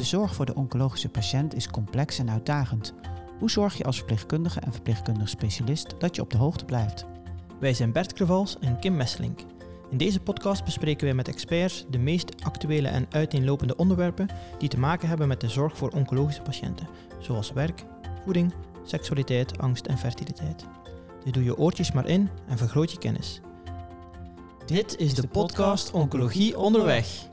De zorg voor de oncologische patiënt is complex en uitdagend. Hoe zorg je als verpleegkundige en verpleegkundig specialist dat je op de hoogte blijft? Wij zijn Bert Krevals en Kim Messelink. In deze podcast bespreken wij met experts de meest actuele en uiteenlopende onderwerpen die te maken hebben met de zorg voor oncologische patiënten, zoals werk, voeding, seksualiteit, angst en fertiliteit. Dus doe je oortjes maar in en vergroot je kennis. Dit is de podcast Oncologie onderweg.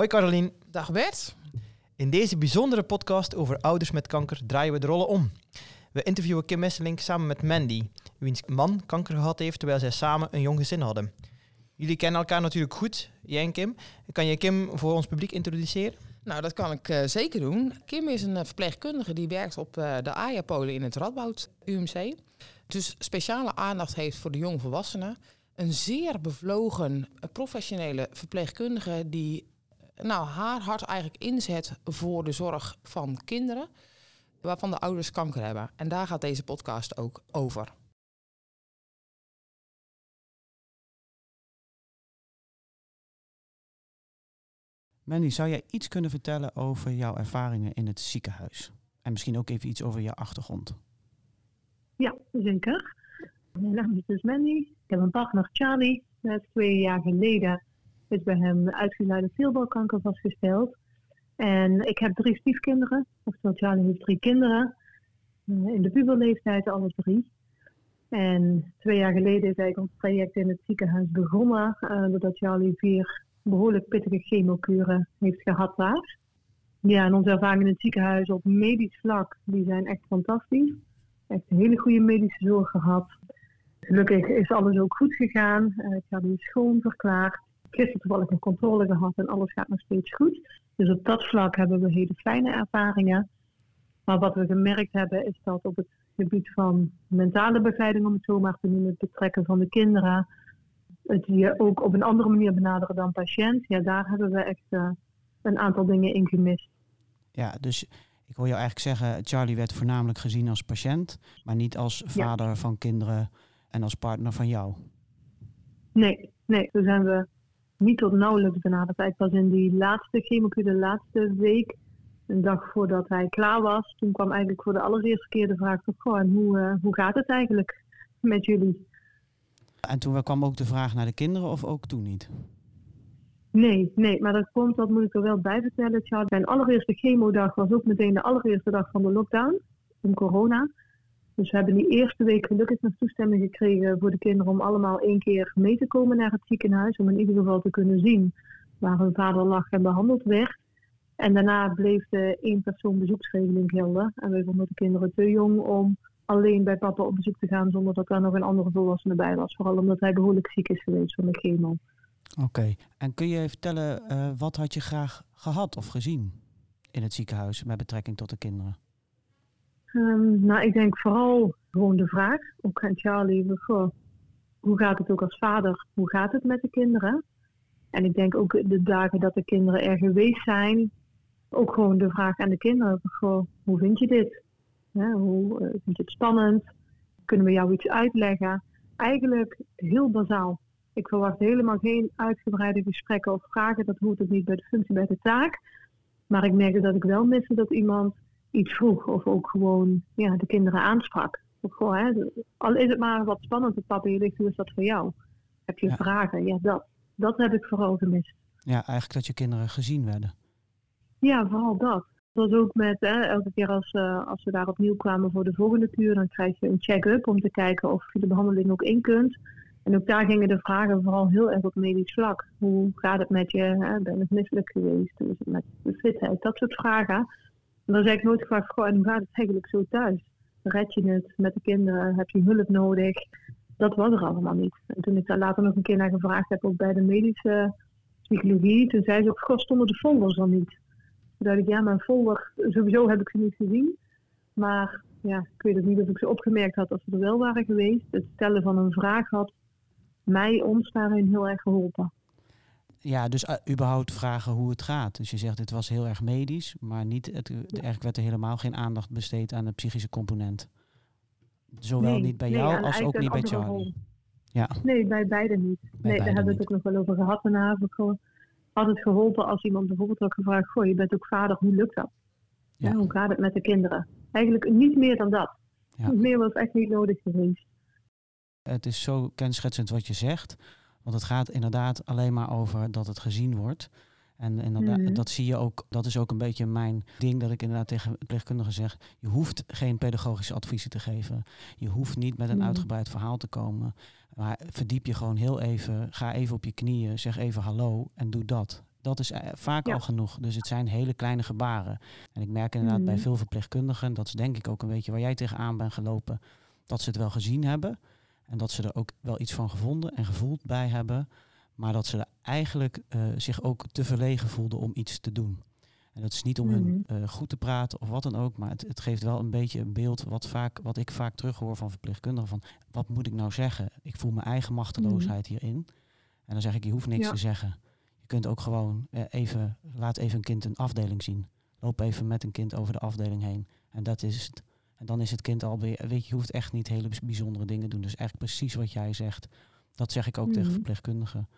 Hoi Carolien. Dag Bert. In deze bijzondere podcast over ouders met kanker draaien we de rollen om. We interviewen Kim Messelink samen met Mandy, wiens man kanker gehad heeft terwijl zij samen een jong gezin hadden. Jullie kennen elkaar natuurlijk goed, jij en Kim. Kan je Kim voor ons publiek introduceren? Nou, dat kan ik uh, zeker doen. Kim is een uh, verpleegkundige die werkt op uh, de AJA-polen in het Radboud UMC. Dus speciale aandacht heeft voor de jongvolwassenen. Een zeer bevlogen, professionele verpleegkundige die nou, haar hart eigenlijk inzet voor de zorg van kinderen waarvan de ouders kanker hebben. En daar gaat deze podcast ook over. Mandy, zou jij iets kunnen vertellen over jouw ervaringen in het ziekenhuis? En misschien ook even iets over je achtergrond. Ja, zeker. Mijn naam is dus Mandy. Ik heb een partner Charlie. Dat is twee jaar geleden is bij hem uitgeleide veelbalkanker vastgesteld. En ik heb drie stiefkinderen. Oftewel, Charlie heeft drie kinderen. In de puberleeftijd alle drie. En twee jaar geleden is eigenlijk ons traject in het ziekenhuis begonnen. Uh, doordat Charlie vier behoorlijk pittige chemokuren heeft gehad daar. Ja, en onze ervaringen in het ziekenhuis op medisch vlak, die zijn echt fantastisch. Echt een hele goede medische zorg gehad. Gelukkig is alles ook goed gegaan. Uh, Charlie is schoon verklaard. Gisteren toevallig een controle gehad en alles gaat nog steeds goed. Dus op dat vlak hebben we hele fijne ervaringen. Maar wat we gemerkt hebben is dat op het gebied van mentale begeleiding, om het zo maar te noemen, het betrekken van de kinderen, het je ook op een andere manier benaderen dan patiënt, ja, daar hebben we echt uh, een aantal dingen in gemist. Ja, dus ik hoor jou eigenlijk zeggen, Charlie werd voornamelijk gezien als patiënt, maar niet als vader ja. van kinderen en als partner van jou. Nee, nee, zo zijn we niet tot nauwelijks benaderd. Eigenlijk pas in die laatste chemokuur, de laatste week, een dag voordat hij klaar was, toen kwam eigenlijk voor de allereerste keer de vraag van, goh, en hoe, uh, hoe gaat het eigenlijk met jullie? En toen kwam ook de vraag naar de kinderen of ook toen niet? Nee, nee, maar dat komt, dat moet ik er wel bij vertellen. Mijn allereerste chemodag was ook meteen de allereerste dag van de lockdown, van corona. Dus we hebben die eerste week gelukkig nog toestemming gekregen voor de kinderen om allemaal één keer mee te komen naar het ziekenhuis. Om in ieder geval te kunnen zien waar hun vader lag en behandeld werd. En daarna bleef de één persoon bezoeksregeling gelden. En wij vonden de kinderen te jong om alleen bij papa op bezoek te gaan zonder dat daar nog een andere volwassene bij was. Vooral omdat hij behoorlijk ziek is geweest van de chemo. Oké, en kun je vertellen uh, wat had je graag gehad of gezien in het ziekenhuis met betrekking tot de kinderen? Um, nou, ik denk vooral gewoon de vraag, ook aan Charlie, hoe gaat het ook als vader? Hoe gaat het met de kinderen? En ik denk ook de dagen dat de kinderen er geweest zijn, ook gewoon de vraag aan de kinderen, hoe vind je dit? Hoe uh, vind je het spannend? Kunnen we jou iets uitleggen? Eigenlijk heel bazaal. Ik verwacht helemaal geen uitgebreide gesprekken of vragen. Dat hoort ook niet bij de functie, bij de taak. Maar ik merkte dat ik wel miste dat iemand iets vroeg of ook gewoon ja, de kinderen aansprak. Of gewoon, hè, al is het maar wat spannend op papier ligt, hoe is dat voor jou? Heb je ja. vragen? Ja, dat. Dat heb ik vooral gemist. Ja, eigenlijk dat je kinderen gezien werden. Ja, vooral dat. Zoals ook met, hè, elke keer als, uh, als we daar opnieuw kwamen voor de volgende kuur, dan krijg je een check-up om te kijken of je de behandeling ook in kunt. En ook daar gingen de vragen vooral heel erg op medisch vlak. Hoe gaat het met je? Hè? Ben je misselijk geweest? Hoe is het met de fitheid? Dat soort vragen. En dan zeg ik nooit gevraagd, goh, en hoe gaat het eigenlijk zo thuis? Red je het met de kinderen? Heb je hulp nodig? Dat was er allemaal niet. En toen ik daar later nog een keer naar gevraagd heb, ook bij de medische psychologie, toen zei ze ook, goh, stonden de folders dan niet? Toen dacht ik, ja, mijn folder, sowieso heb ik ze niet gezien. Maar ja, ik weet ook niet of ik ze opgemerkt had als ze er wel waren geweest. Het stellen van een vraag had mij, ons daarin heel erg geholpen. Ja, dus uh, überhaupt vragen hoe het gaat. Dus je zegt het was heel erg medisch, maar niet het, ja. eigenlijk werd er helemaal geen aandacht besteed aan de psychische component. Zowel nee, niet bij nee, jou als ook niet bij Charlie. Rol. Ja. Nee, bij beide niet. Bij nee, beide daar hebben we het ook nog wel over gehad. Alle had het geholpen als iemand bijvoorbeeld had gevraagd: Goh, je bent ook vader, hoe lukt dat? Ja, hoe gaat het met de kinderen? Eigenlijk niet meer dan dat. Ja. Meer was echt niet nodig geweest. Het is zo kenschetsend wat je zegt. Want het gaat inderdaad alleen maar over dat het gezien wordt. En inderdaad, Mhm. dat zie je ook, dat is ook een beetje mijn ding dat ik inderdaad tegen verpleegkundigen zeg. Je hoeft geen pedagogische adviezen te geven. Je hoeft niet met een Mhm. uitgebreid verhaal te komen. Maar verdiep je gewoon heel even. Ga even op je knieën, zeg even hallo en doe dat. Dat is eh, vaak Ja. al genoeg. Dus het zijn hele kleine gebaren. En ik merk inderdaad bij Mhm. veel verpleegkundigen, dat is denk ik ook een beetje waar jij tegenaan bent gelopen, dat ze het wel gezien hebben. En dat ze er ook wel iets van gevonden en gevoeld bij hebben. Maar dat ze er eigenlijk eh, zich ook te verlegen voelden om iets te doen. En dat is niet om hun Mhm. eh, goed te praten of wat dan ook. Maar het, het geeft wel een beetje een beeld wat, vaak, wat ik vaak terughoor van verpleegkundigen. Van wat moet ik nou zeggen? Ik voel mijn eigen machteloosheid hierin. En dan zeg ik, je hoeft niks Ja. te zeggen. Je kunt ook gewoon eh, even, laat even een kind een afdeling zien. Loop even met een kind over de afdeling heen. En dat is het. En dan is het kind alweer, weet je, je hoeft echt niet hele bijzondere dingen te doen. Dus eigenlijk precies wat jij zegt. Dat zeg ik ook tegen Mhm. verpleegkundigen.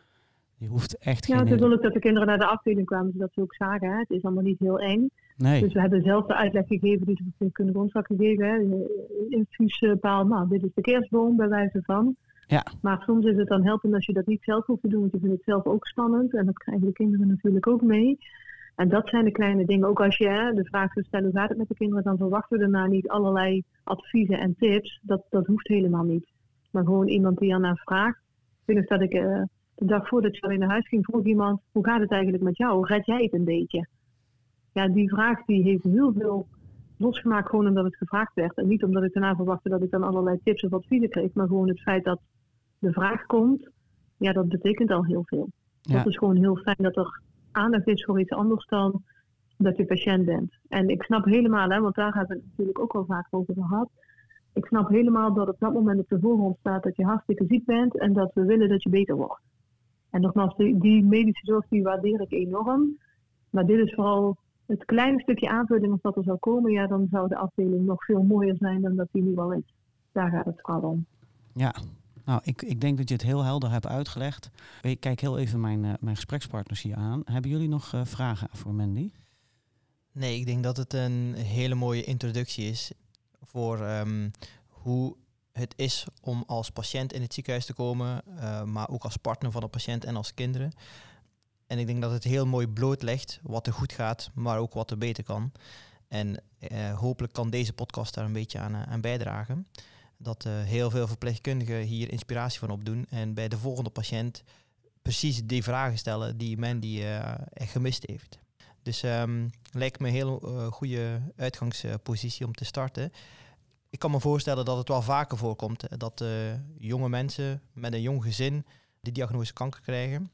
Je hoeft echt Ja, geen... wel ook dat de kinderen naar de afdeling kwamen, zodat ze ook zagen. Hè. Het is allemaal niet heel eng. Nee, Dus we hebben zelf de uitleg gegeven die ze kunnen ons had gegeven. Hè. Infuuspaal, nou, dit is de kerstboom bij wijze van. Ja. Maar soms is het dan helpend als je dat niet zelf hoeft te doen, want je vindt het zelf ook spannend. En dat krijgen de kinderen natuurlijk ook mee. En dat zijn de kleine dingen. Ook als je hè, de vraag zou stellen, hoe gaat het met de kinderen? Dan verwachten we daarna niet allerlei adviezen en tips. Dat, dat hoeft helemaal niet. Maar gewoon iemand die ernaar vraagt. Ik weet nog dat ik eh, de dag voordat je weer naar huis ging, vroeg iemand, hoe gaat het eigenlijk met jou? Red jij het een beetje? Ja, die vraag die heeft heel veel losgemaakt gewoon omdat het gevraagd werd. En niet omdat ik daarna verwachtte dat ik dan allerlei tips of adviezen kreeg. Maar gewoon het feit dat de vraag komt, ja, dat betekent al heel veel. Ja. Dat is gewoon heel fijn dat er aandacht is voor iets anders dan dat je patiënt bent. En ik snap helemaal, hè, want daar hebben we het natuurlijk ook al vaak over gehad. Ik snap helemaal dat op dat moment op de voorgrond staat dat je hartstikke ziek bent en dat we willen dat je beter wordt. En nogmaals, die, die medische zorg die waardeer ik enorm. Maar dit is vooral het kleine stukje aanvulling als dat er zou komen. Ja, dan zou de afdeling nog veel mooier zijn dan dat die nu al is. Daar gaat het vooral om. Ja, nou, ik, ik denk dat je het heel helder hebt uitgelegd. Ik kijk heel even mijn, eh, mijn gesprekspartners hier aan. Hebben jullie nog eh, vragen voor Mandy? Nee, ik denk dat het een hele mooie introductie is voor ehm, hoe het is om als patiënt in het ziekenhuis te komen, eh, maar ook als partner van de patiënt en als kinderen. En ik denk dat het heel mooi blootlegt wat er goed gaat, maar ook wat er beter kan. En hopelijk kan deze podcast daar een beetje aan bijdragen. Dat eh, heel veel verpleegkundigen hier inspiratie van opdoen en bij de volgende patiënt precies die vragen stellen die Mandy eh, echt gemist heeft. Dus ehm, lijkt me een heel eh, goede uitgangspositie om te starten. Ik kan me voorstellen dat het wel vaker voorkomt dat jonge mensen met een jong gezin de diagnose kanker krijgen.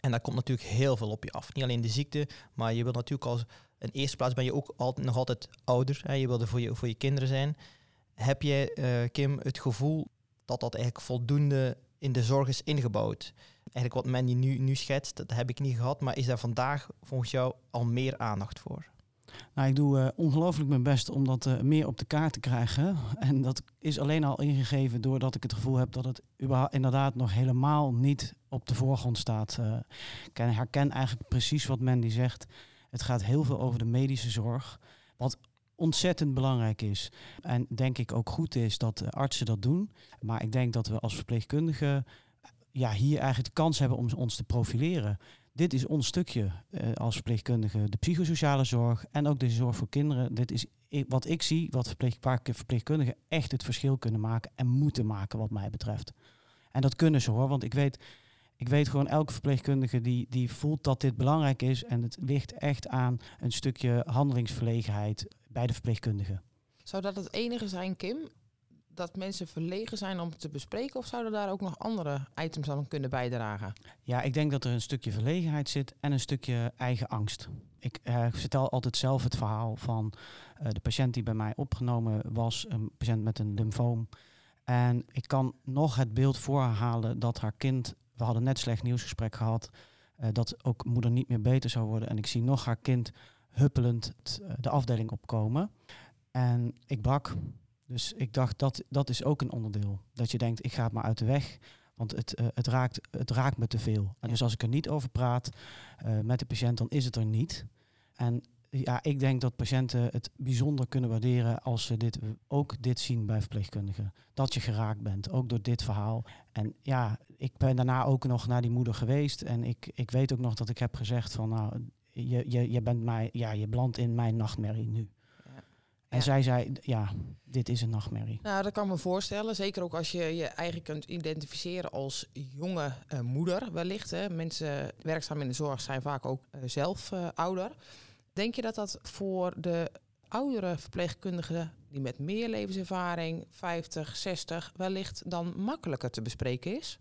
En daar komt natuurlijk heel veel op je af. Niet alleen de ziekte, maar je wilt natuurlijk als in eerste plaats ben je ook altijd, nog altijd ouder. Hè? Je wil er voor je, voor je kinderen zijn. Heb jij, eh, Kim, het gevoel dat dat eigenlijk voldoende in de zorg is ingebouwd? Eigenlijk wat Mandy nu, nu schetst, dat heb ik niet gehad. Maar is daar vandaag volgens jou al meer aandacht voor? Nou, ik doe eh, ongelooflijk mijn best om dat eh, meer op de kaart te krijgen. En dat is alleen al ingegeven doordat ik het gevoel heb dat het inderdaad nog helemaal niet op de voorgrond staat. Eh, ik ken- herken eigenlijk precies wat Mandy zegt. Het gaat heel veel over de medische zorg. Wat ontzettend belangrijk is. En denk ik ook goed is dat artsen dat doen. Maar ik denk dat we als verpleegkundigen ja, hier eigenlijk de kans hebben om ons te profileren dit is ons stukje eh, als verpleegkundige, de psychosociale zorg en ook de zorg voor kinderen. Dit is wat ik zie, wat verpleegkundigen echt het verschil kunnen maken en moeten maken wat mij betreft. En dat kunnen ze hoor, want ik weet, ik weet gewoon elke verpleegkundige die, die voelt dat dit belangrijk is en het ligt echt aan een stukje handelingsverlegenheid bij de verpleegkundige. Zou dat het enige zijn, Kim? Dat mensen verlegen zijn om het te bespreken? Of zouden daar ook nog andere items aan kunnen bijdragen? Ja, ik denk dat er een stukje verlegenheid zit en een stukje eigen angst. Ik eh, vertel altijd zelf het verhaal van eh, de patiënt die bij mij opgenomen was, een patiënt met een lymfoom. En ik kan nog het beeld voorhalen dat haar kind, we hadden net slecht nieuwsgesprek gehad, eh, dat ook moeder niet meer beter zou worden. En ik zie nog haar kind huppelend eh, de afdeling opkomen. En ik brak. Dus ik dacht, dat, dat is ook een onderdeel. Dat je denkt, ik ga het maar uit de weg. Want het, eh, het, raakt, het raakt me te veel. En Ja. dus als ik er niet over praat met de patiënt, dan is het er niet. En ja, ik denk dat patiënten het bijzonder kunnen waarderen als ze dit, ook dit zien bij verpleegkundigen. Dat je geraakt bent, ook door dit verhaal. En ja, ik ben daarna ook nog naar die moeder geweest. En ik, ik weet ook nog dat ik heb gezegd van nou, je, je, je bent mij, ja, je belandt in mijn nachtmerrie nu. En Ja. zij zei, ja, dit is een nachtmerrie. Nou, dat kan ik me voorstellen. Zeker ook als je je eigen kunt identificeren als jonge eh, moeder wellicht. Hè. Mensen werkzaam in de zorg zijn vaak ook eh, zelf eh, ouder. Denk je dat dat voor de oudere verpleegkundigen die met meer levenservaring, 50, 60, wellicht dan makkelijker te bespreken is?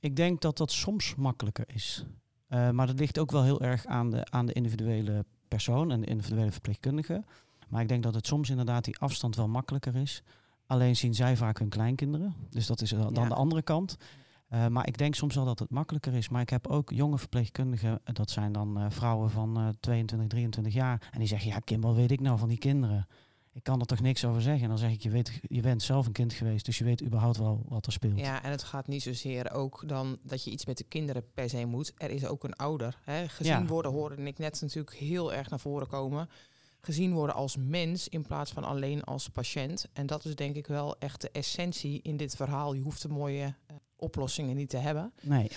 Ik denk dat dat soms makkelijker is. Eh, maar dat ligt ook wel heel erg aan de, aan de individuele persoon en de individuele verpleegkundige. Maar ik denk dat het soms inderdaad die afstand wel makkelijker is. Alleen zien zij vaak hun kleinkinderen. Dus dat is dan Ja. de andere kant. Eh, maar ik denk soms wel dat het makkelijker is. Maar ik heb ook jonge verpleegkundigen, eh, dat zijn dan eh, vrouwen van eh 22, 23 jaar. En die zeggen, ja Kim, wat weet ik nou van die kinderen? Ik kan er toch niks over zeggen. En dan zeg ik, je, weet, je bent zelf een kind geweest, dus je weet überhaupt wel wat er speelt. Ja, en het gaat niet zozeer ook dan dat je iets met de kinderen per se moet. Er is ook een ouder. Hè. Gezien Ja. worden hoorde ik net natuurlijk heel erg naar voren komen. Gezien worden als mens in plaats van alleen als patiënt. En dat is denk ik wel echt de essentie in dit verhaal. Je hoeft de mooie oplossingen niet te hebben. Nee,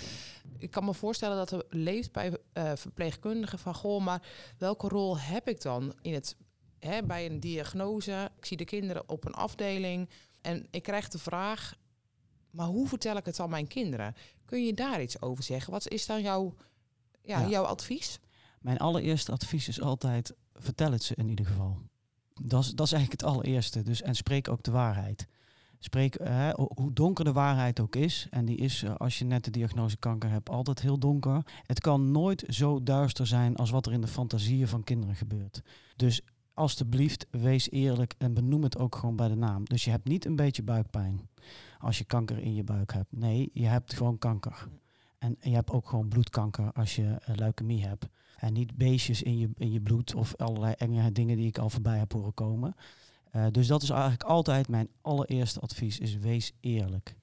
Ik kan me voorstellen dat er leeft bij eh, verpleegkundigen van... goh, maar welke rol heb ik dan in het, hè, bij een diagnose? Ik zie de kinderen op een afdeling en ik krijg de vraag... maar hoe vertel ik het aan mijn kinderen? Kun je daar iets over zeggen? Wat is dan jouw, ja, Ja. jouw advies? Mijn allereerste advies is altijd, vertel het ze in ieder geval. Dat is, dat is eigenlijk het allereerste. Dus, en spreek ook de waarheid. Spreek, ho- hoe donker de waarheid ook is, en die is eh, als je net de diagnose kanker hebt altijd heel donker. Het kan nooit zo duister zijn als wat er in de fantasieën van kinderen gebeurt. Dus alstublieft, wees eerlijk en benoem het ook gewoon bij de naam. Dus je hebt niet een beetje buikpijn als je kanker in je buik hebt. Nee, je hebt gewoon kanker. En je hebt ook gewoon bloedkanker als je eh, leukemie hebt. En niet beestjes in je, in je bloed of allerlei enge dingen die ik al voorbij heb horen komen. Eh, dus dat is eigenlijk altijd mijn allereerste advies, is wees eerlijk.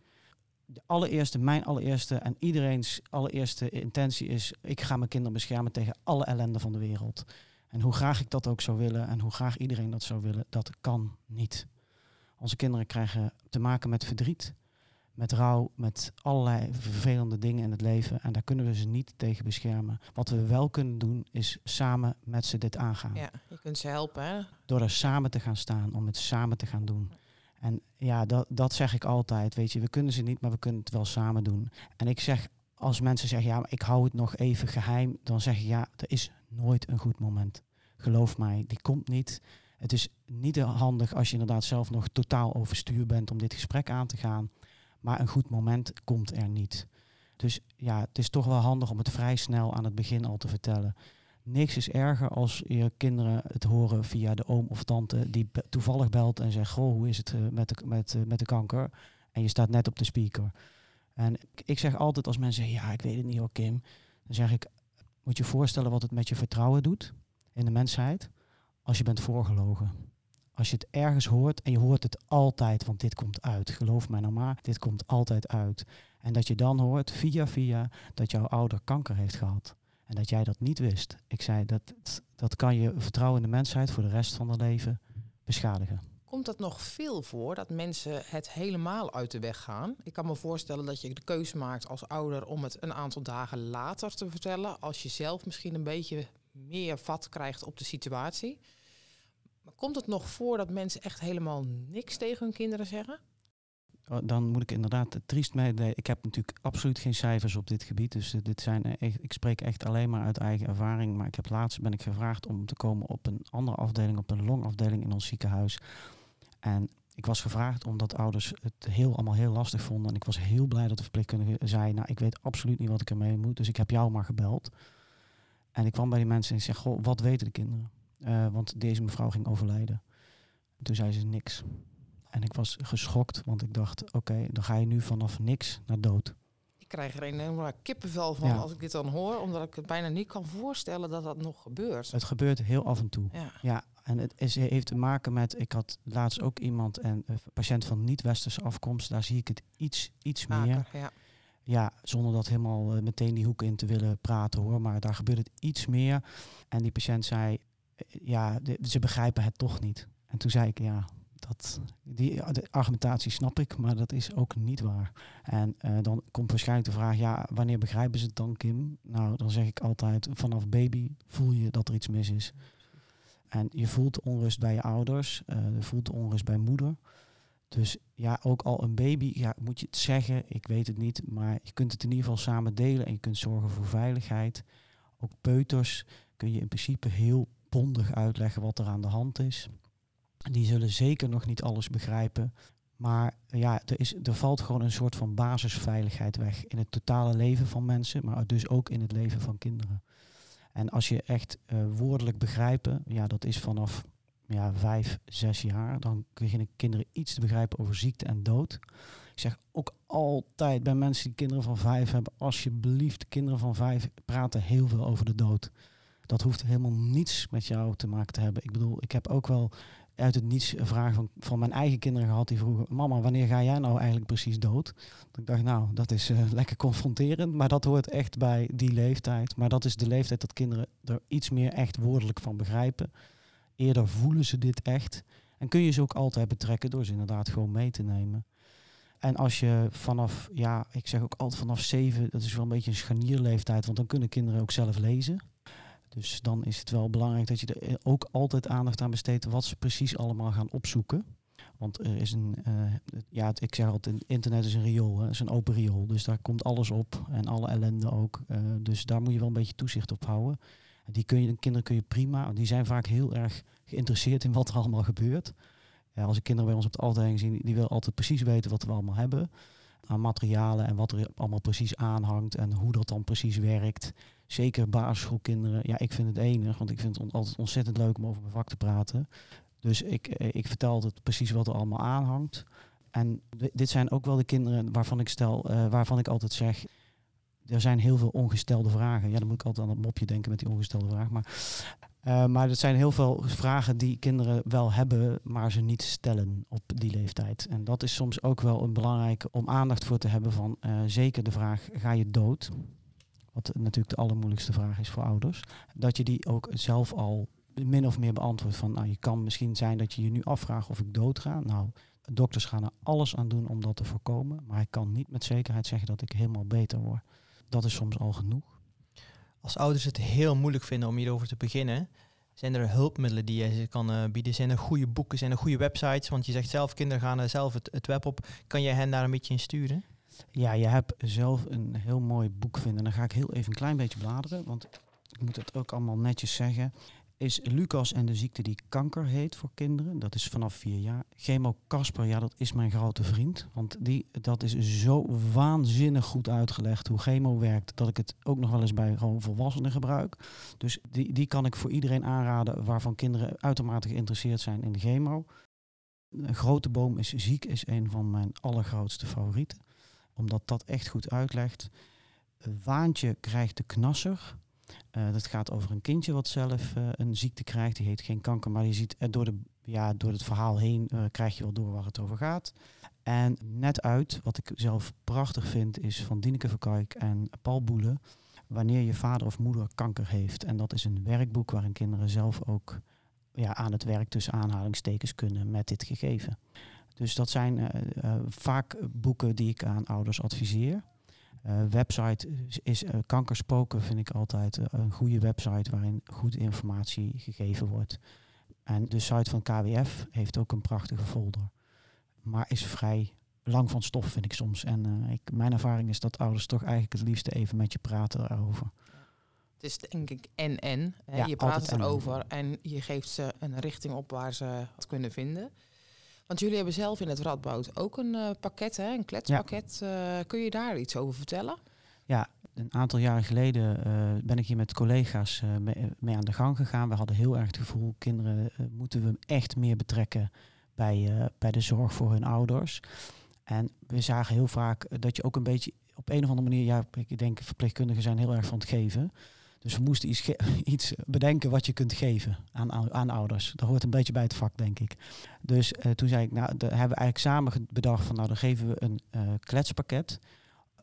De allereerste, mijn allereerste en iedereen's allereerste intentie is, ik ga mijn kinderen beschermen tegen alle ellende van de wereld. En hoe graag ik dat ook zou willen en hoe graag iedereen dat zou willen, dat kan niet. Onze kinderen krijgen te maken met verdriet, met rouw, met allerlei vervelende dingen in het leven. En daar kunnen we ze niet tegen beschermen. Wat we wel kunnen doen, is samen met ze dit aangaan. Ja, je kunt ze helpen. Hè? Door er samen te gaan staan, om het samen te gaan doen. En ja, dat, dat zeg ik altijd. Weet je, we kunnen ze niet, maar we kunnen het wel samen doen. En ik zeg, als mensen zeggen, ja, maar ik hou het nog even geheim, dan zeg ik, ja, er is nooit een goed moment. Geloof mij, die komt niet. Het is niet handig als je inderdaad zelf nog totaal overstuur bent om dit gesprek aan te gaan. Maar een goed moment komt er niet. Dus ja, het is toch wel handig om het vrij snel aan het begin al te vertellen. Niks is erger als je kinderen het horen via de oom of tante die toevallig belt en zegt: Goh, hoe is het eh, met, de, met, eh, met de kanker? En je staat net op de speaker. En ik, zeg altijd als mensen zeggen: Ja, ik weet het niet hoor, Kim. Dan zeg ik: Moet je voorstellen wat het met je vertrouwen doet in de mensheid als je bent voorgelogen. Als je het ergens hoort en je hoort het altijd, want dit komt uit. Geloof mij nou maar, dit komt altijd uit. En dat je dan hoort via via dat jouw ouder kanker heeft gehad. En dat jij dat niet wist. Ik zei, dat, dat kan je vertrouwen in de mensheid voor de rest van het leven beschadigen. Komt dat nog veel voor dat mensen het helemaal uit de weg gaan? Ik kan me voorstellen dat je de keuze maakt als ouder om het een aantal dagen later te vertellen. Als je zelf misschien een beetje meer vat krijgt op de situatie. Maar komt het nog voor dat mensen echt helemaal niks tegen hun kinderen zeggen? Oh, Dan moet ik inderdaad triest meedelen. Ik heb natuurlijk absoluut geen cijfers op dit gebied. Dus eh, dit zijn eh, ik spreek echt alleen maar uit eigen ervaring. Maar ik heb laatst ben ik gevraagd om te komen op een andere afdeling, op een longafdeling in ons ziekenhuis. En ik was gevraagd omdat ouders het heel, allemaal heel lastig vonden. En ik was heel blij dat de verpleegkundige zei, nou ik weet absoluut niet wat ik ermee moet. Dus ik heb jou maar gebeld. En ik kwam bij die mensen en ik zeg, goh, wat weten de kinderen? Eh, want deze mevrouw ging overlijden. Toen zei ze niks. En ik was geschokt, want ik dacht, oké, dan ga je nu vanaf niks naar dood. Ik krijg er een enorme kippenvel van Ja. als ik dit dan hoor. Omdat ik het bijna niet kan voorstellen dat dat nog gebeurt. Het gebeurt heel af en toe. Ja. Ja, en het is, heeft te maken met, ik had laatst ook iemand, en een patiënt van niet-westerse afkomst, daar zie ik het iets, iets meer. Ja. Ja, zonder dat helemaal meteen die hoek in te willen praten hoor. Maar daar gebeurt het iets meer. En die patiënt zei, ja, ze begrijpen het toch niet. En toen zei ik, ja, dat, die argumentatie snap ik, maar dat is ook niet waar. En uh, dan komt waarschijnlijk de vraag, ja, wanneer begrijpen ze het dan, Kim? Nou, dan zeg ik altijd, vanaf baby voel je dat er iets mis is. En je voelt onrust bij je ouders, uh, je voelt onrust bij moeder. Dus ja, ook al een baby, ja, moet je het zeggen, ik weet het niet, maar je kunt het in ieder geval samen delen en je kunt zorgen voor veiligheid. Ook peuters kun je in principe heel bondig uitleggen wat er aan de hand is. Die zullen zeker nog niet alles begrijpen. Maar ja, er, is, er valt gewoon een soort van basisveiligheid weg in het totale leven van mensen, maar dus ook in het leven van kinderen. En als je echt uh, woordelijk begrijpen, ja, dat is vanaf ja, vijf, zes jaar, dan beginnen kinderen iets te begrijpen over ziekte en dood. Ik zeg ook altijd bij mensen die kinderen van vijf hebben, alsjeblieft, kinderen van vijf praten heel veel over de dood. Dat hoeft helemaal niets met jou te maken te hebben. Ik bedoel, ik heb ook wel uit het niets vraag van, van mijn eigen kinderen gehad die vroegen: Mama, wanneer ga jij nou eigenlijk precies dood? Ik dacht, nou, dat is uh, lekker confronterend, maar dat hoort echt bij die leeftijd. Maar dat is de leeftijd dat kinderen er iets meer echt woordelijk van begrijpen. Eerder voelen ze dit echt. En kun je ze ook altijd betrekken door ze inderdaad gewoon mee te nemen. En als je vanaf, ja, ik zeg ook altijd vanaf zeven, dat is wel een beetje een scharnierleeftijd, want dan kunnen kinderen ook zelf lezen. Dus dan is het wel belangrijk dat je er ook altijd aandacht aan besteedt wat ze precies allemaal gaan opzoeken. Want er is een, uh, ja, ik zeg altijd, internet is een riool, het is een open riool. Dus daar komt alles op en alle ellende ook. Uh, dus daar moet je wel een beetje toezicht op houden. Die kun je, de kinderen kun je prima, die zijn vaak heel erg geïnteresseerd in wat er allemaal gebeurt. Ja, als ik kinderen bij ons op de afdeling zien, die willen altijd precies weten wat we allemaal hebben aan materialen en wat er allemaal precies aanhangt en hoe dat dan precies werkt. Zeker basisschoolkinderen. Ja, ik vind het enig, want ik vind het altijd ontzettend leuk om over mijn vak te praten. Dus ik, eh, ik vertel altijd precies wat er allemaal aanhangt. En dit zijn ook wel de kinderen waarvan ik stel, uh, waarvan ik altijd zeg, er zijn heel veel ongestelde vragen. Ja, dan moet ik altijd aan het mopje denken met die ongestelde vraag. Maar, uh, maar er zijn heel veel vragen die kinderen wel hebben, maar ze niet stellen op die leeftijd. En dat is soms ook wel een belangrijke om aandacht voor te hebben van uh, zeker de vraag, ga je dood? Wat natuurlijk de allermoeilijkste vraag is voor ouders. Dat je die ook zelf al min of meer beantwoordt van, nou je kan misschien zijn dat je je nu afvraagt of ik dood ga. Nou, dokters gaan er alles aan doen om dat te voorkomen, maar ik kan niet met zekerheid zeggen dat ik helemaal beter word dat is soms al genoeg. Als ouders het heel moeilijk vinden om hierover te beginnen, zijn er hulpmiddelen die je kan uh, bieden? Zijn er goede boeken, zijn er goede websites? Want je zegt zelf, kinderen gaan zelf het, het web op. Kan je hen daar een beetje in sturen? Ja, je hebt zelf een heel mooi boek vinden. Dan ga ik heel even een klein beetje bladeren, want ik moet het ook allemaal netjes zeggen is Lucas en de ziekte die kanker heet voor kinderen. Dat is vanaf vier jaar. Chemo Casper, ja, dat is mijn grote vriend. Want die, dat is zo waanzinnig goed uitgelegd hoe chemo werkt. Dat ik het ook nog wel eens bij gewoon volwassenen gebruik. Dus die, die kan ik voor iedereen aanraden waarvan kinderen uitermate geïnteresseerd zijn in de chemo. Een grote boom is ziek is een van mijn allergrootste favorieten. Omdat dat echt goed uitlegt. Waantje krijgt de knasser. Uh, dat gaat over een kindje wat zelf uh, een ziekte krijgt. Die heet geen kanker, maar je ziet uh, door, de, ja, door het verhaal heen krijg je wel door waar het over gaat. En net uit, wat ik zelf prachtig vind, is van Dineke Verkijk en Paul Boele. Wanneer je vader of moeder kanker heeft. En dat is een werkboek waarin kinderen zelf ook ja, aan het werk tussen aanhalingstekens kunnen met dit gegeven. Dus dat zijn vaak boeken die ik aan ouders adviseer. Uh, website is uh, Kankerspoken, vind ik altijd uh, een goede website waarin goede informatie gegeven wordt. En de site van KWF heeft ook een prachtige folder. Maar is vrij lang van stof, vind ik soms. En ik, mijn ervaring is dat ouders toch eigenlijk het liefste even met je praten erover. Het is denk ik en-en. Ja, je praat erover en je geeft ze een richting op waar ze het kunnen vinden. Want jullie hebben zelf in het Radboud ook een uh, pakket, hè, een kletspakket. Ja. Uh, kun je daar iets over vertellen? Ja, een aantal jaren geleden uh, ben ik hier met collega's mee, mee, aan de gang gegaan. We hadden heel erg het gevoel, kinderen moeten we echt meer betrekken bij, bij de zorg voor hun ouders. En we zagen heel vaak dat je ook een beetje op een of andere manier, ja, ik denk verpleegkundigen zijn heel erg van het geven. Dus we moesten iets, iets, bedenken wat je kunt geven aan, aan ouders. Dat hoort een beetje bij het vak, denk ik. Dus uh, toen zei ik, nou, daar hebben we eigenlijk samen bedacht van, nou, dan geven we een uh, kletspakket.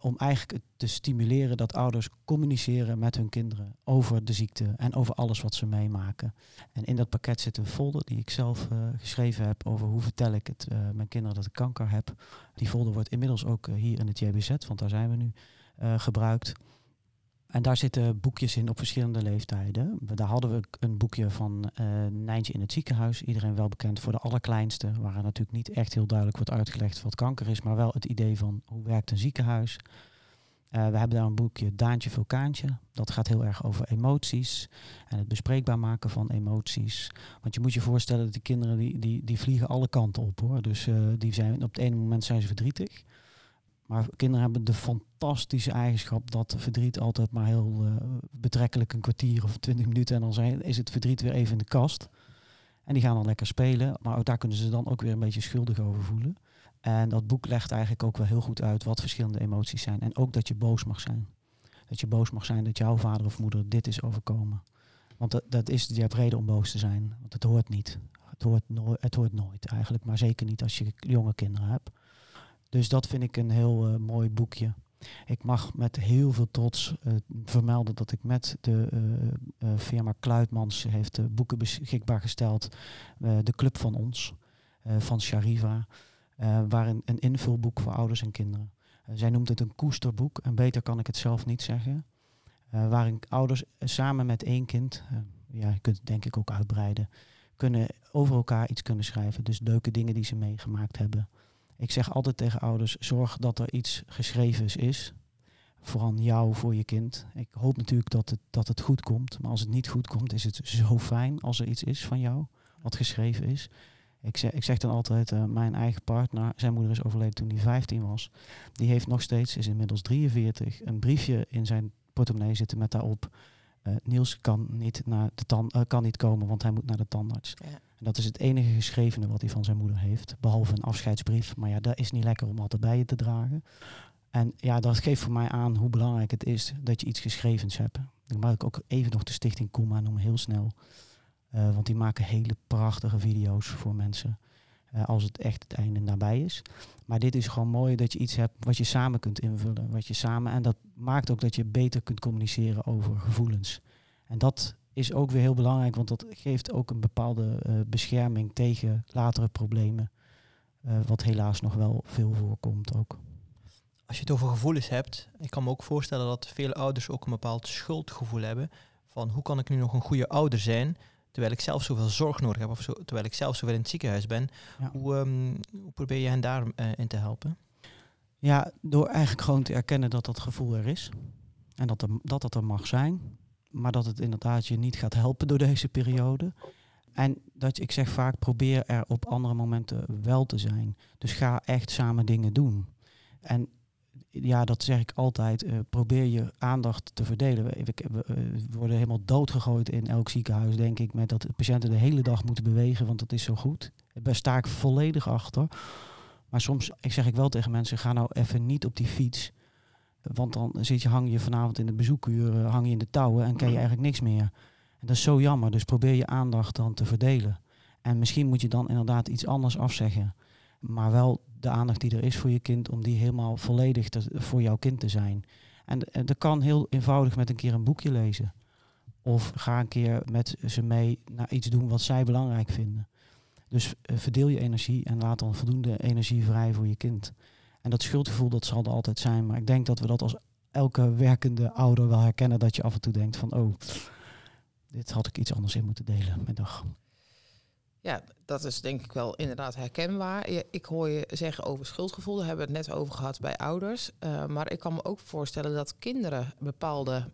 om eigenlijk te stimuleren dat ouders communiceren met hun kinderen over de ziekte en over alles wat ze meemaken. En in dat pakket zit een folder die ik zelf uh, geschreven heb over hoe vertel ik het mijn kinderen dat ik kanker heb. Die folder wordt inmiddels ook hier in het JBZ, want daar zijn we nu, gebruikt. En daar zitten boekjes in op verschillende leeftijden. Daar hadden we een boekje van uh, Nijntje in het ziekenhuis. Iedereen wel bekend voor de allerkleinste. Waar natuurlijk niet echt heel duidelijk wordt uitgelegd wat kanker is. Maar wel het idee van hoe werkt een ziekenhuis. Uh, we hebben daar een boekje Daantje Vulkaantje. Dat gaat heel erg over emoties. En het bespreekbaar maken van emoties. Want je moet je voorstellen dat die kinderen die, die, die vliegen alle kanten op hoor. Dus uh, die zijn, op het ene moment zijn ze verdrietig. Maar kinderen hebben de fantastische eigenschap dat verdriet altijd maar heel uh, betrekkelijk een kwartier of twintig minuten en dan zijn, is het verdriet weer even in de kast. En die gaan dan lekker spelen, maar ook daar kunnen ze dan ook weer een beetje schuldig over voelen. En dat boek legt eigenlijk ook wel heel goed uit wat verschillende emoties zijn. En ook dat je boos mag zijn. Dat je boos mag zijn dat jouw vader of moeder dit is overkomen. Want dat, dat is, je hebt reden om boos te zijn, want het hoort niet. Het hoort, het hoort nooit eigenlijk, maar zeker niet als je jonge kinderen hebt. Dus dat vind ik een heel uh, mooi boekje. Ik mag met heel veel trots uh, vermelden dat ik met de uh, firma Kluitmans heeft boeken beschikbaar gesteld. de Club van Ons, van Shariva. waarin een invulboek voor ouders en kinderen. zij noemt het een koesterboek en beter kan ik het zelf niet zeggen. waarin ouders samen met één kind, ja, je kunt het denk ik ook uitbreiden, kunnen over elkaar iets kunnen schrijven. Dus leuke dingen die ze meegemaakt hebben. Ik zeg altijd tegen ouders, zorg dat er iets geschreven is. Voor jou, voor je kind. Ik hoop natuurlijk dat het, dat het goed komt. Maar als het niet goed komt, is het zo fijn als er iets is van jou, wat geschreven is. Ik zeg, ik zeg dan altijd, uh, mijn eigen partner, zijn moeder is overleden toen hij 15 was. Die heeft nog steeds, is inmiddels 43, een briefje in zijn portemonnee zitten met daarop. Uh, Niels kan niet, naar de tan uh, kan niet komen, want hij moet naar de tandarts. Ja. En dat is het enige geschrevene wat hij van zijn moeder heeft. Behalve een afscheidsbrief. Maar ja, dat is niet lekker om altijd bij je te dragen. En ja, dat geeft voor mij aan hoe belangrijk het is dat je iets geschrevens hebt. Dan mag ik ook even nog de stichting Kuma noemen, heel snel. Uh, want die maken hele prachtige video's voor mensen. Uh, als het echt het einde nabij is. Maar dit is gewoon mooi dat je iets hebt wat je samen kunt invullen. Wat je samen, en dat maakt ook dat je beter kunt communiceren over gevoelens. En dat is ook weer heel belangrijk, want dat geeft ook een bepaalde uh, bescherming tegen latere problemen. Uh, wat helaas nog wel veel voorkomt ook. Als je het over gevoelens hebt, ik kan me ook voorstellen dat veel ouders ook een bepaald schuldgevoel hebben. Van hoe kan ik nu nog een goede ouder zijn, terwijl ik zelf zoveel zorg nodig heb, of zo, terwijl ik zelf zoveel in het ziekenhuis ben. Ja. Hoe, um, hoe, probeer je hen daarin uh, in te helpen? Ja, door eigenlijk gewoon te erkennen dat dat gevoel er is. En dat, er, dat dat er mag zijn maar dat het inderdaad je niet gaat helpen door deze periode. En dat ik zeg vaak, probeer er op andere momenten wel te zijn. Dus ga echt samen dingen doen. En ja, dat zeg ik altijd. Uh, probeer je aandacht te verdelen. We, we, worden helemaal doodgegooid in elk ziekenhuis, denk ik, met dat de patiënten de hele dag moeten bewegen, want dat is zo goed. Daar sta ik volledig achter. Maar soms ik zeg ik wel tegen mensen, ga nou even niet op die fiets. Want dan zit je, hang je vanavond in de bezoekuur, hang je in de touwen en ken je eigenlijk niks meer. En dat is zo jammer. Dus probeer je aandacht dan te verdelen. En misschien moet je dan inderdaad iets anders afzeggen. Maar wel de aandacht die er is voor je kind, om die helemaal volledig voor jouw kind te zijn. En, dat kan heel eenvoudig met een keer een boekje lezen. Of ga een keer met ze mee naar iets doen wat zij belangrijk vinden. Dus uh, verdeel je energie en laat dan voldoende energie vrij voor je kind. En dat schuldgevoel, dat zal er altijd zijn. Maar ik denk dat we dat als elke werkende ouder wel herkennen. Dat je af en toe denkt van, oh, dit had ik iets anders in moeten delen met dag. Ja, dat is denk ik wel inderdaad herkenbaar. Ik hoor je zeggen over schuldgevoel, daar hebben we het net over gehad bij ouders. Uh, maar ik kan me ook voorstellen dat kinderen bepaalde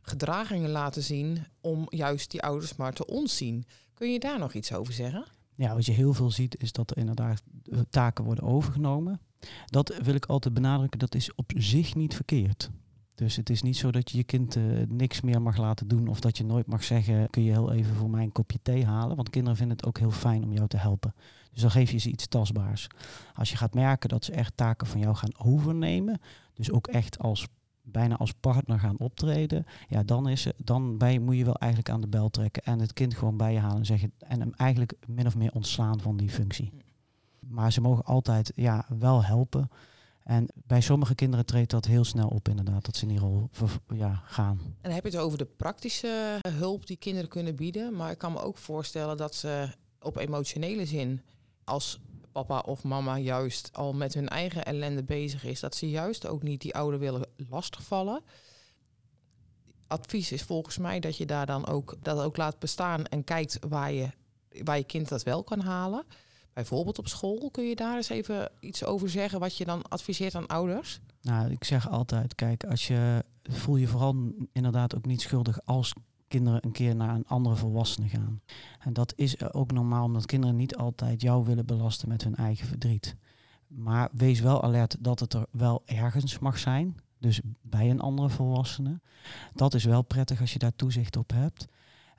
gedragingen laten zien om juist die ouders maar te ontzien. Kun je daar nog iets over zeggen? Ja, wat je heel veel ziet is dat er inderdaad taken worden overgenomen. Dat wil ik altijd benadrukken, dat is op zich niet verkeerd. Dus het is niet zo dat je je kind uh, niks meer mag laten doen of dat je nooit mag zeggen, kun je heel even voor mij een kopje thee halen. Want kinderen vinden het ook heel fijn om jou te helpen. Dus dan geef je ze iets tastbaars. Als je gaat merken dat ze echt taken van jou gaan overnemen, dus ook echt als bijna als partner gaan optreden, ja, dan, is dan bij, moet je wel eigenlijk aan de bel trekken en het kind gewoon bij je halen en zeggen en hem eigenlijk min of meer ontslaan van die functie. Maar ze mogen altijd ja, wel helpen. En bij sommige kinderen treedt dat heel snel op inderdaad, dat ze in die rol ja, gaan. En dan heb je het over de praktische hulp die kinderen kunnen bieden. Maar ik kan me ook voorstellen dat ze op emotionele zin, als papa of mama juist al met hun eigen ellende bezig is, dat ze juist ook niet die ouder willen lastigvallen. Advies is volgens mij dat je daar dan ook dat ook laat bestaan en kijkt waar je, waar je kind dat wel kan halen. Bijvoorbeeld op school, kun je daar eens even iets over zeggen wat je dan adviseert aan ouders? Nou, ik zeg altijd, kijk, als je voel je vooral inderdaad ook niet schuldig als kinderen een keer naar een andere volwassene gaan. En dat is ook normaal, omdat kinderen niet altijd jou willen belasten met hun eigen verdriet. Maar wees wel alert dat het er wel ergens mag zijn. Dus bij een andere volwassene. Dat is wel prettig als je daar toezicht op hebt.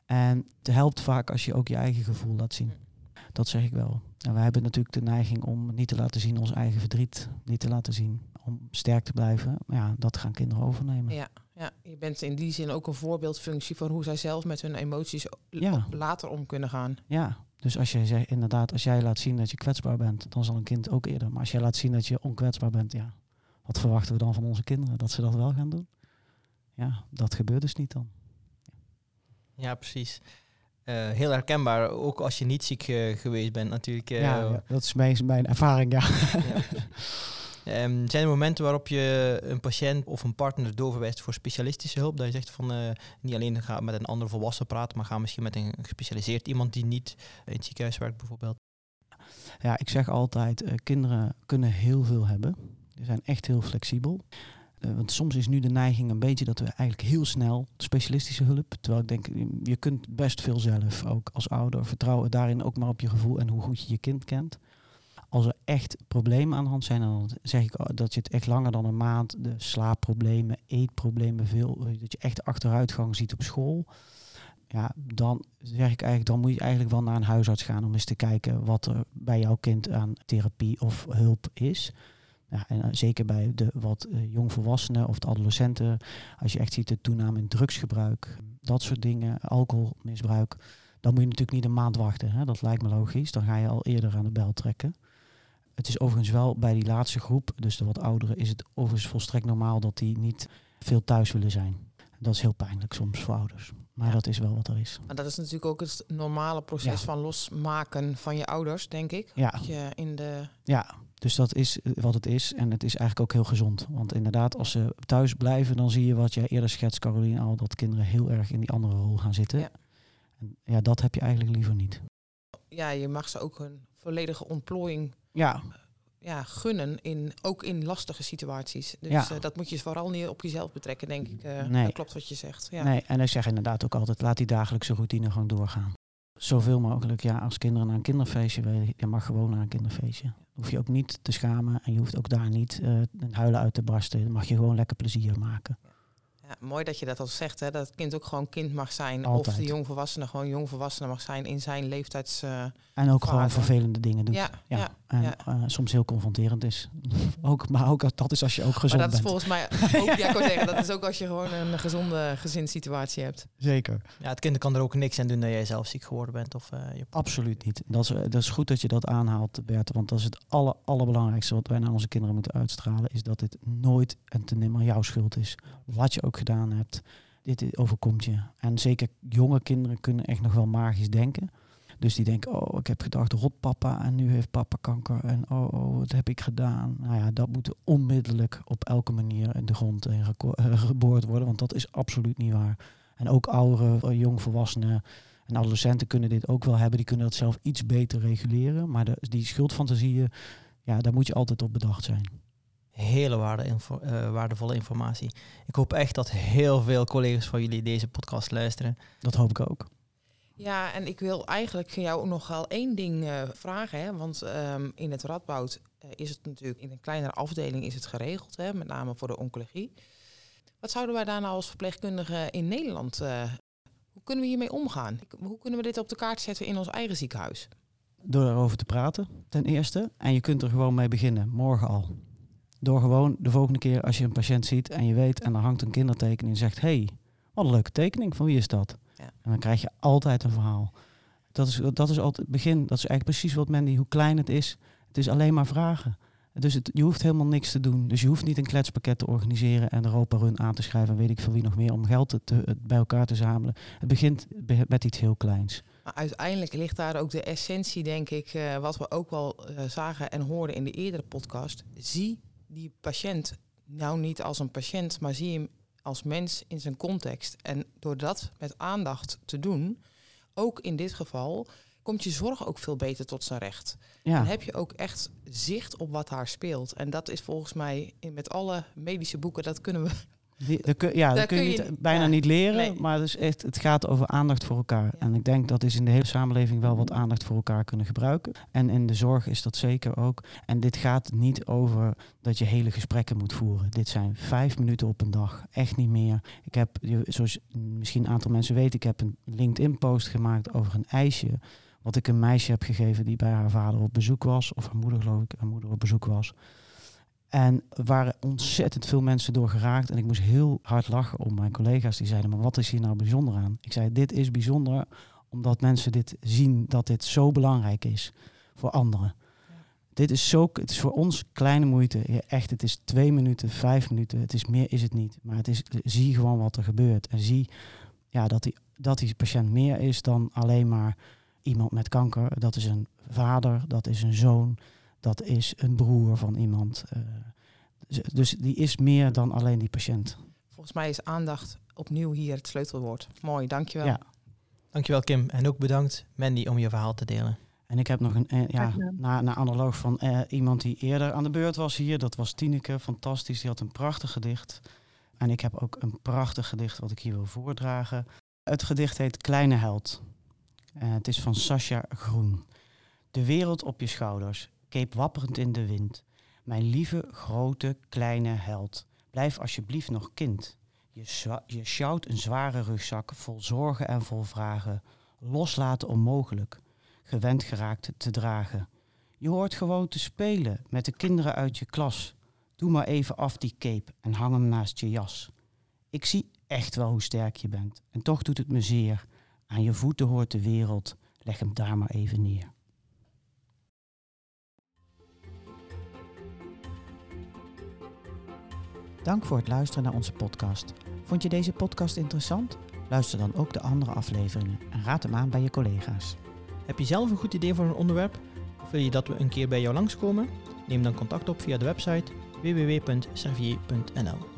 En het helpt vaak als je ook je eigen gevoel laat zien. Dat zeg ik wel. En wij hebben natuurlijk de neiging om niet te laten zien ons eigen verdriet. Niet te laten zien. Om sterk te blijven. Maar ja, dat gaan kinderen overnemen. Ja, ja, je bent in die zin ook een voorbeeldfunctie van hoe zij zelf met hun emoties Ja. later om kunnen gaan. Ja, dus als jij zegt, inderdaad, als jij laat zien dat je kwetsbaar bent, dan zal een kind ook eerder. Maar als jij laat zien dat je onkwetsbaar bent, ja, wat verwachten we dan van onze kinderen? Dat ze dat wel gaan doen? Ja, dat gebeurt dus niet dan. Ja, precies. Eh, heel herkenbaar, ook als je niet ziek eh, geweest bent natuurlijk. eh, ja, ja, dat is mijn, mijn ervaring, ja. ja. Ehm, zijn er momenten waarop je een patiënt of een partner doorverwijst voor specialistische hulp? Dat je zegt van niet alleen ga met een andere volwassene praten, maar ga misschien met een gespecialiseerd iemand die niet in het ziekenhuis werkt bijvoorbeeld. Ja, ik zeg altijd, kinderen kunnen heel veel hebben. Ze zijn echt heel flexibel. Eh, want soms is nu de neiging een beetje dat we eigenlijk heel snel specialistische hulp. Terwijl ik denk, je- je kunt best veel zelf, ook als ouder. Vertrouwen daarin ook maar op je gevoel en hoe goed je je kind kent. Als er echt problemen aan de hand zijn, dan zeg ik oh, dat je het echt langer dan een maand, de slaapproblemen, eetproblemen, veel, eh, dat je echt achteruitgang ziet op school. Ja, dan zeg ik eigenlijk, dan moet je eigenlijk wel naar een huisarts gaan om eens te kijken wat er bij jouw kind aan therapie of hulp is. Ja, en eh, zeker bij de wat eh, jongvolwassenen of de adolescenten, als je echt ziet de toename in drugsgebruik, dat soort dingen, alcoholmisbruik, dan moet je natuurlijk niet een maand wachten. Hè? Dat lijkt me logisch. Dan ga je al eerder aan de bel trekken. Het is overigens wel bij die laatste groep, dus de wat ouderen, is het overigens volstrekt normaal dat die niet veel thuis willen zijn. Dat is heel pijnlijk soms voor ouders. Maar dat is wel wat er is. Maar dat is natuurlijk ook het normale proces Ja. van losmaken van je ouders, denk ik. Ja, Dat je in de ja, dus dat is eh, wat het is. En het is eigenlijk ook heel gezond. Want inderdaad, als ze thuis blijven, dan zie je wat jij eerder schetst, Caroline, al dat kinderen heel erg in die andere rol gaan zitten. Ja. En ja, dat heb je eigenlijk liever niet. ja, je mag ze ook een volledige ontplooiing Ja, ja, gunnen, in, ook in lastige situaties. Dus Ja. eh, dat moet je vooral niet op jezelf betrekken, denk ik. eh, Nee. Dat klopt wat je zegt. Ja. nee. En ik zeg inderdaad ook altijd, laat die dagelijkse routine gewoon doorgaan. Zoveel mogelijk, ja, als kinderen naar een kinderfeestje willen, je mag gewoon naar een kinderfeestje. Hoef je ook niet te schamen en je hoeft ook daar niet eh een huilen uit te barsten. Dan mag je gewoon lekker plezier maken. Mooi dat je dat al zegt, hè, dat het kind ook gewoon kind mag zijn. Altijd. Of de jongvolwassene gewoon jongvolwassene mag zijn in zijn leeftijds... eh, En ook gewoon vervelende dingen doen. ja, Ja, ja. en ja. eh, soms heel confronterend is. ook, maar ook dat is als je ook Maar gezond dat is bent. volgens mij ook, ja, ik zeggen, dat is ook als je gewoon een gezonde gezinssituatie hebt. Zeker. Ja, het kind kan er ook niks aan doen dat jij zelf ziek geworden bent. Of, eh, je... Absoluut niet. Dat is, dat is goed dat je dat aanhaalt, Bert. Want dat is het aller, allerbelangrijkste wat wij naar onze kinderen moeten uitstralen. Is dat dit nooit en te nimmer jouw schuld is. Wat je ook gedaan hebt, dit overkomt je. En zeker jonge kinderen kunnen echt nog wel magisch denken. Dus die denken, oh, ik heb gedacht, rot papa en nu heeft papa kanker. En oh, oh, wat heb ik gedaan? Nou ja, dat moet onmiddellijk op elke manier in de grond geko- eh, geboord worden. Want dat is absoluut niet waar. En ook ouderen, eh, jongvolwassenen en adolescenten kunnen dit ook wel hebben. Die kunnen dat zelf iets beter reguleren. Maar de, die schuldfantasieën, ja, daar moet je altijd op bedacht zijn. Hele waarde info- eh, waardevolle informatie. Ik hoop echt dat heel veel collega's van jullie deze podcast luisteren. Dat hoop ik ook. Ja, en ik wil eigenlijk jou nog wel één ding eh, vragen. Hè? Want ehm, in het Radboud eh, is het natuurlijk in een kleinere afdeling is het geregeld, hè? met name voor de oncologie. Wat zouden wij daar nou als verpleegkundigen in Nederland, eh, hoe kunnen we hiermee omgaan? Hoe kunnen we dit op de kaart zetten in ons eigen ziekenhuis? Door erover te praten, ten eerste. En je kunt er gewoon mee beginnen, morgen al. Door gewoon de volgende keer als je een patiënt ziet en je weet en er hangt een kindertekening en zegt: hey, wat een leuke tekening, van wie is dat? Ja. En dan krijg je altijd een verhaal. Dat is, dat is altijd het begin. Dat is eigenlijk precies wat Mandy, hoe klein het is. Het is alleen maar vragen. Dus het, je hoeft helemaal niks te doen. Dus je hoeft niet een kletspakket te organiseren en Europa Run aan te schrijven en weet ik veel wie nog meer om geld te, te- bij elkaar te zamelen. Het begint be- met iets heel kleins. Maar uiteindelijk ligt daar ook de essentie, denk ik, eh, wat we ook wel eh, zagen en hoorden in de eerdere podcast. Zie die patiënt nou niet als een patiënt, maar zie hem als mens in zijn context. En door dat met aandacht te doen, ook in dit geval, komt je zorg ook veel beter tot zijn recht. Ja, Dan heb je ook echt zicht op wat daar speelt. En dat is volgens mij in, met alle medische boeken, dat kunnen we. Die, dat kun, ja, dat kun je, bijna ja, niet leren, nee. maar het, is echt, het gaat over aandacht voor elkaar. Ja. En ik denk dat is in de hele samenleving wel wat aandacht voor elkaar kunnen gebruiken. En in de zorg is dat zeker ook. En dit gaat niet over dat je hele gesprekken moet voeren. Dit zijn vijf minuten op een dag, echt niet meer. Ik heb, zoals misschien een aantal mensen weten, ik heb een LinkedIn-post gemaakt over een ijsje. Wat ik een meisje heb gegeven die bij haar vader op bezoek was. Of haar moeder, geloof ik, haar moeder op bezoek was. En er waren ontzettend veel mensen door geraakt. En ik moest heel hard lachen om mijn collega's die zeiden: Maar wat is hier nou bijzonder aan? Ik zei: Dit is bijzonder omdat mensen dit zien dat dit zo belangrijk is voor anderen. Dit is zo, het is voor ons kleine moeite. Echt, het is twee minuten, vijf minuten. Het is meer, is het niet. Maar het is, zie gewoon wat er gebeurt. En zie ja, dat, die, dat die patiënt meer is dan alleen maar iemand met kanker. Dat is een vader, dat is een zoon, dat is een broer van iemand. eh, dus, dus die is meer dan alleen die patiënt. Volgens mij is aandacht opnieuw hier het sleutelwoord. Mooi, dankjewel. Ja. Dankjewel Kim. En ook bedankt Mandy om je verhaal te delen. En ik heb nog een, eh, ja, na, na analoog van eh, iemand die eerder aan de beurt was hier. Dat was Tineke, fantastisch. Die had een prachtig gedicht. En ik heb ook een prachtig gedicht wat ik hier wil voordragen. Het gedicht heet Kleine Held. Eh, het is van Sascha Groen. De wereld op je schouders, keep wapperend in de wind. Mijn lieve, grote, kleine held. Blijf alsjeblieft nog kind. Je, je sjouwt een zware rugzak vol zorgen en vol vragen. Loslaten onmogelijk gewend geraakt te dragen. Je hoort gewoon te spelen met de kinderen uit je klas. Doe maar even af die cape en hang hem naast je jas. Ik zie echt wel hoe sterk je bent en toch doet het me zeer. Aan je voeten hoort de wereld, leg hem daar maar even neer. Dank voor het luisteren naar onze podcast. Vond je deze podcast interessant? Luister dan ook de andere afleveringen en raad hem aan bij je collega's. Heb je zelf een goed idee voor een onderwerp? Of wil je dat we een keer bij jou langskomen? Neem dan contact op via de website www.servier.nl.